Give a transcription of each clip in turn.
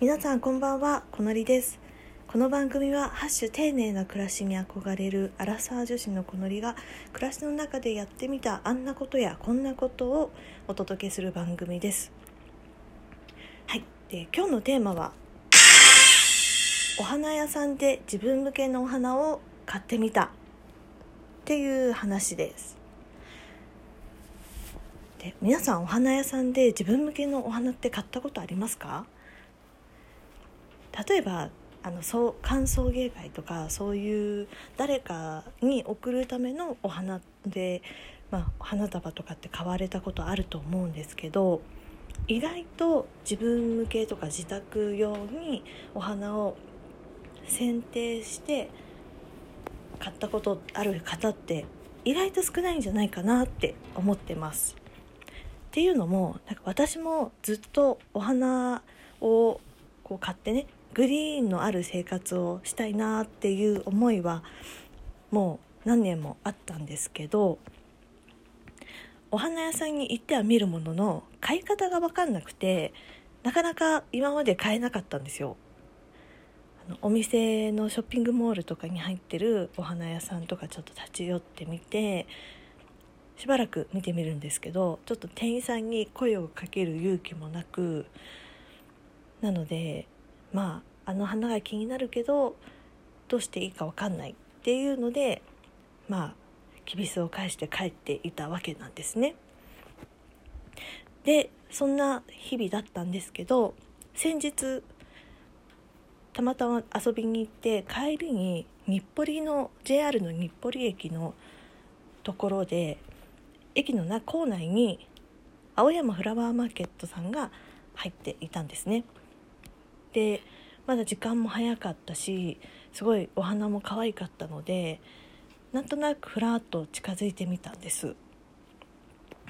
皆さんこんばんはこのりです。この番組はハッシュ丁寧な暮らしに憧れるアラサー女子のこのりが暮らしの中でやってみたあんなことやこんなことをお届けする番組です。はい。で今日のテーマはお花屋さんで自分向けのお花を買ってみた。っていう話です。で皆さんお花屋さんで自分向けのお花って買ったことありますか？例えばあのそう歓送迎会とかそういう誰かに贈るためのお花で、まあ、花束とかって買われたことあると思うんですけど意外と自分向けとか自宅用にお花を選定して買ったことある方って意外と少ないんじゃないかなって思ってます。っていうのもなんか私もずっとお花をこう買ってねグリーンのある生活をしたいなっていう思いはもう何年もあったんですけどお花屋さんに行っては見るものの買い方が分かんなくてなかなか今まで買えなかったんですよ。お店のショッピングモールとかに入ってるお花屋さんとかちょっと立ち寄ってみてしばらく見てみるんですけどちょっと店員さんに声をかける勇気もなくなのでまああの花が気になるけどどうしていいか分かんないっていうのでまあきびすを返して帰っていたわけなんですね。でそんな日々だったんですけど先日たまたま遊びに行って帰りに日暮里の JR の日暮里駅のところで駅の構内に青山フラワーマーケットさんが入っていたんですね。でまだ時間も早かったしすごいお花も可愛かったのでなんとなくふらっと近づいてみたんです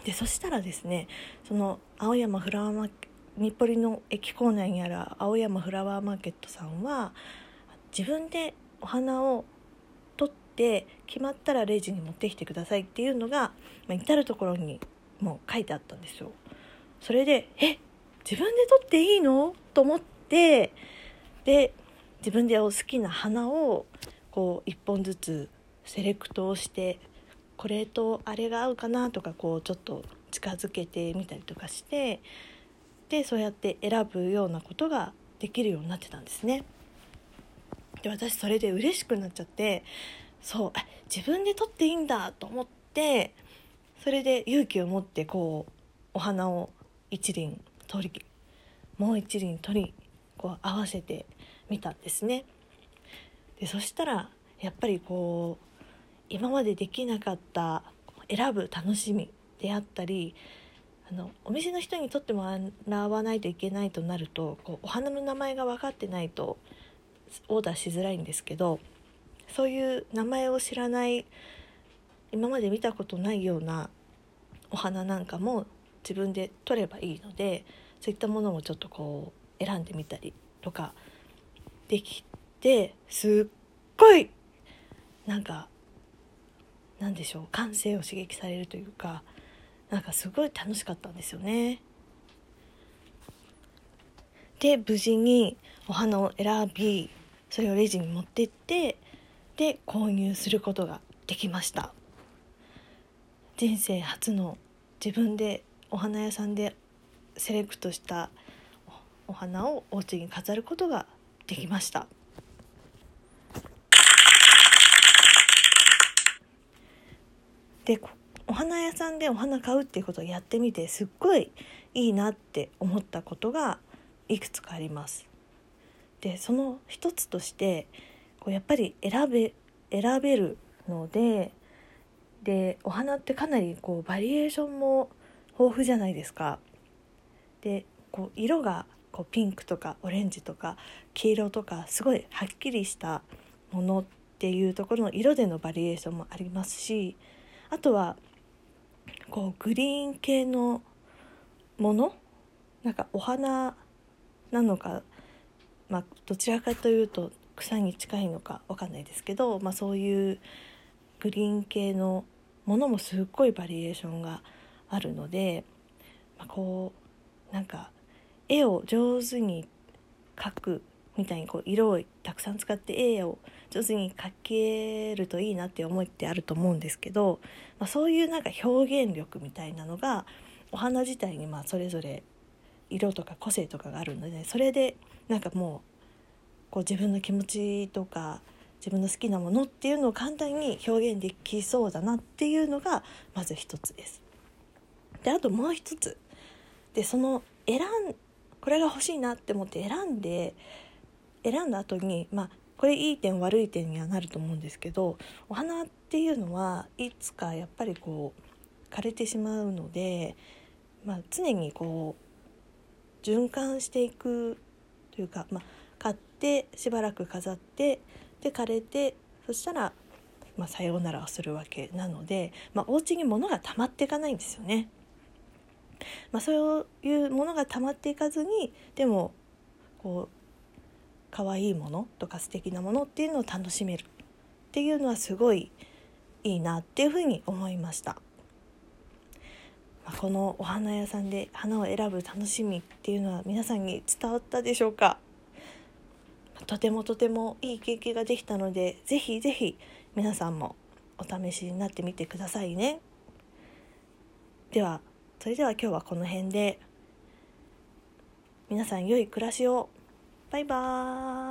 でそしたらですねその青山フラワーマーケ日暮里の駅構内にある青山フラワーマーケットさんは自分でお花を取って決まったらレジに持ってきてくださいっていうのが、まあ、至る所にもう書いてあったんですよ。それでえ自分で取っていいの？と思ってで自分でお好きな花をこう1本ずつセレクトをしてこれとあれが合うかなとかこうちょっと近づけてみたりとかしてでそうやって選ぶようなことができるようになってたんですね。で私それで嬉しくなっちゃってそう自分で撮っていいんだと思ってそれで勇気を持ってこうお花を一輪取りもう一輪取りこう合わせてみたんですね。でそしたらやっぱりこう今までできなかった選ぶ楽しみであったりあのお店の人にとってもらわないといけないとなるとこうお花の名前が分かってないとオーダーしづらいんですけどそういう名前を知らない今まで見たことないようなお花なんかも自分で取ればいいのでそういったものもちょっとこう選んでみたりとかできてすっごいなんかなんでしょう感性を刺激されるというかなんかすごい楽しかったんですよね。で無事にお花を選びそれをレジに持ってってで購入することができました人生初の自分でお花屋さんでセレクトしたお花をお家に飾ることができましたでお花屋さんでお花買うっていうことをやってみてすっごいいいなって思ったことがいくつかあります。でその一つとしてこうやっぱり選べ選べるのででお花ってかなりこうバリエーションも豊富じゃないですか。でこう色がこうピンクとかオレンジとか黄色とかすごいはっきりしたものっていうところの色でのバリエーションもありますしあとはこうグリーン系のものなんかお花なのか、まあ、どちらかというと草に近いのか分かんないですけど、まあ、そういうグリーン系のものもすっごいバリエーションがあるので、まあ、こうなんか絵を上手に描くみたいにこう色をたくさん使って絵を上手に描けるといいなって思いってあると思うんですけど、まあ、そういうなんか表現力みたいなのがお花自体にまあそれぞれ色とか個性とかがあるのでそれでなんかもうこう自分の気持ちとか自分の好きなものっていうのを簡単に表現できそうだなっていうのがまず一つです。であともう一つでその選んこれが欲しいなって思って選んで選んだ後にまあこれいい点悪い点にはなると思うんですけどお花っていうのはいつかやっぱりこう枯れてしまうので、まあ、常にこう循環していくというか、まあ、買ってしばらく飾ってで枯れてそしたら、まあ、さようならをするわけなので、まあ、お家に物が溜まっていかないんですよね。まあ、そういうものが溜まっていかずにでもこう可愛いものとか素敵なものっていうのを楽しめるっていうのはすごいいいなっていうふうに思いました。まあ、このお花屋さんで花を選ぶ楽しみっていうのは皆さんに伝わったでしょうか？とてもとてもいい経験ができたのでぜひぜひ皆さんもお試しになってみてくださいねではそれでは今日はこの辺で。皆さん良い暮らしを。バイバーイ。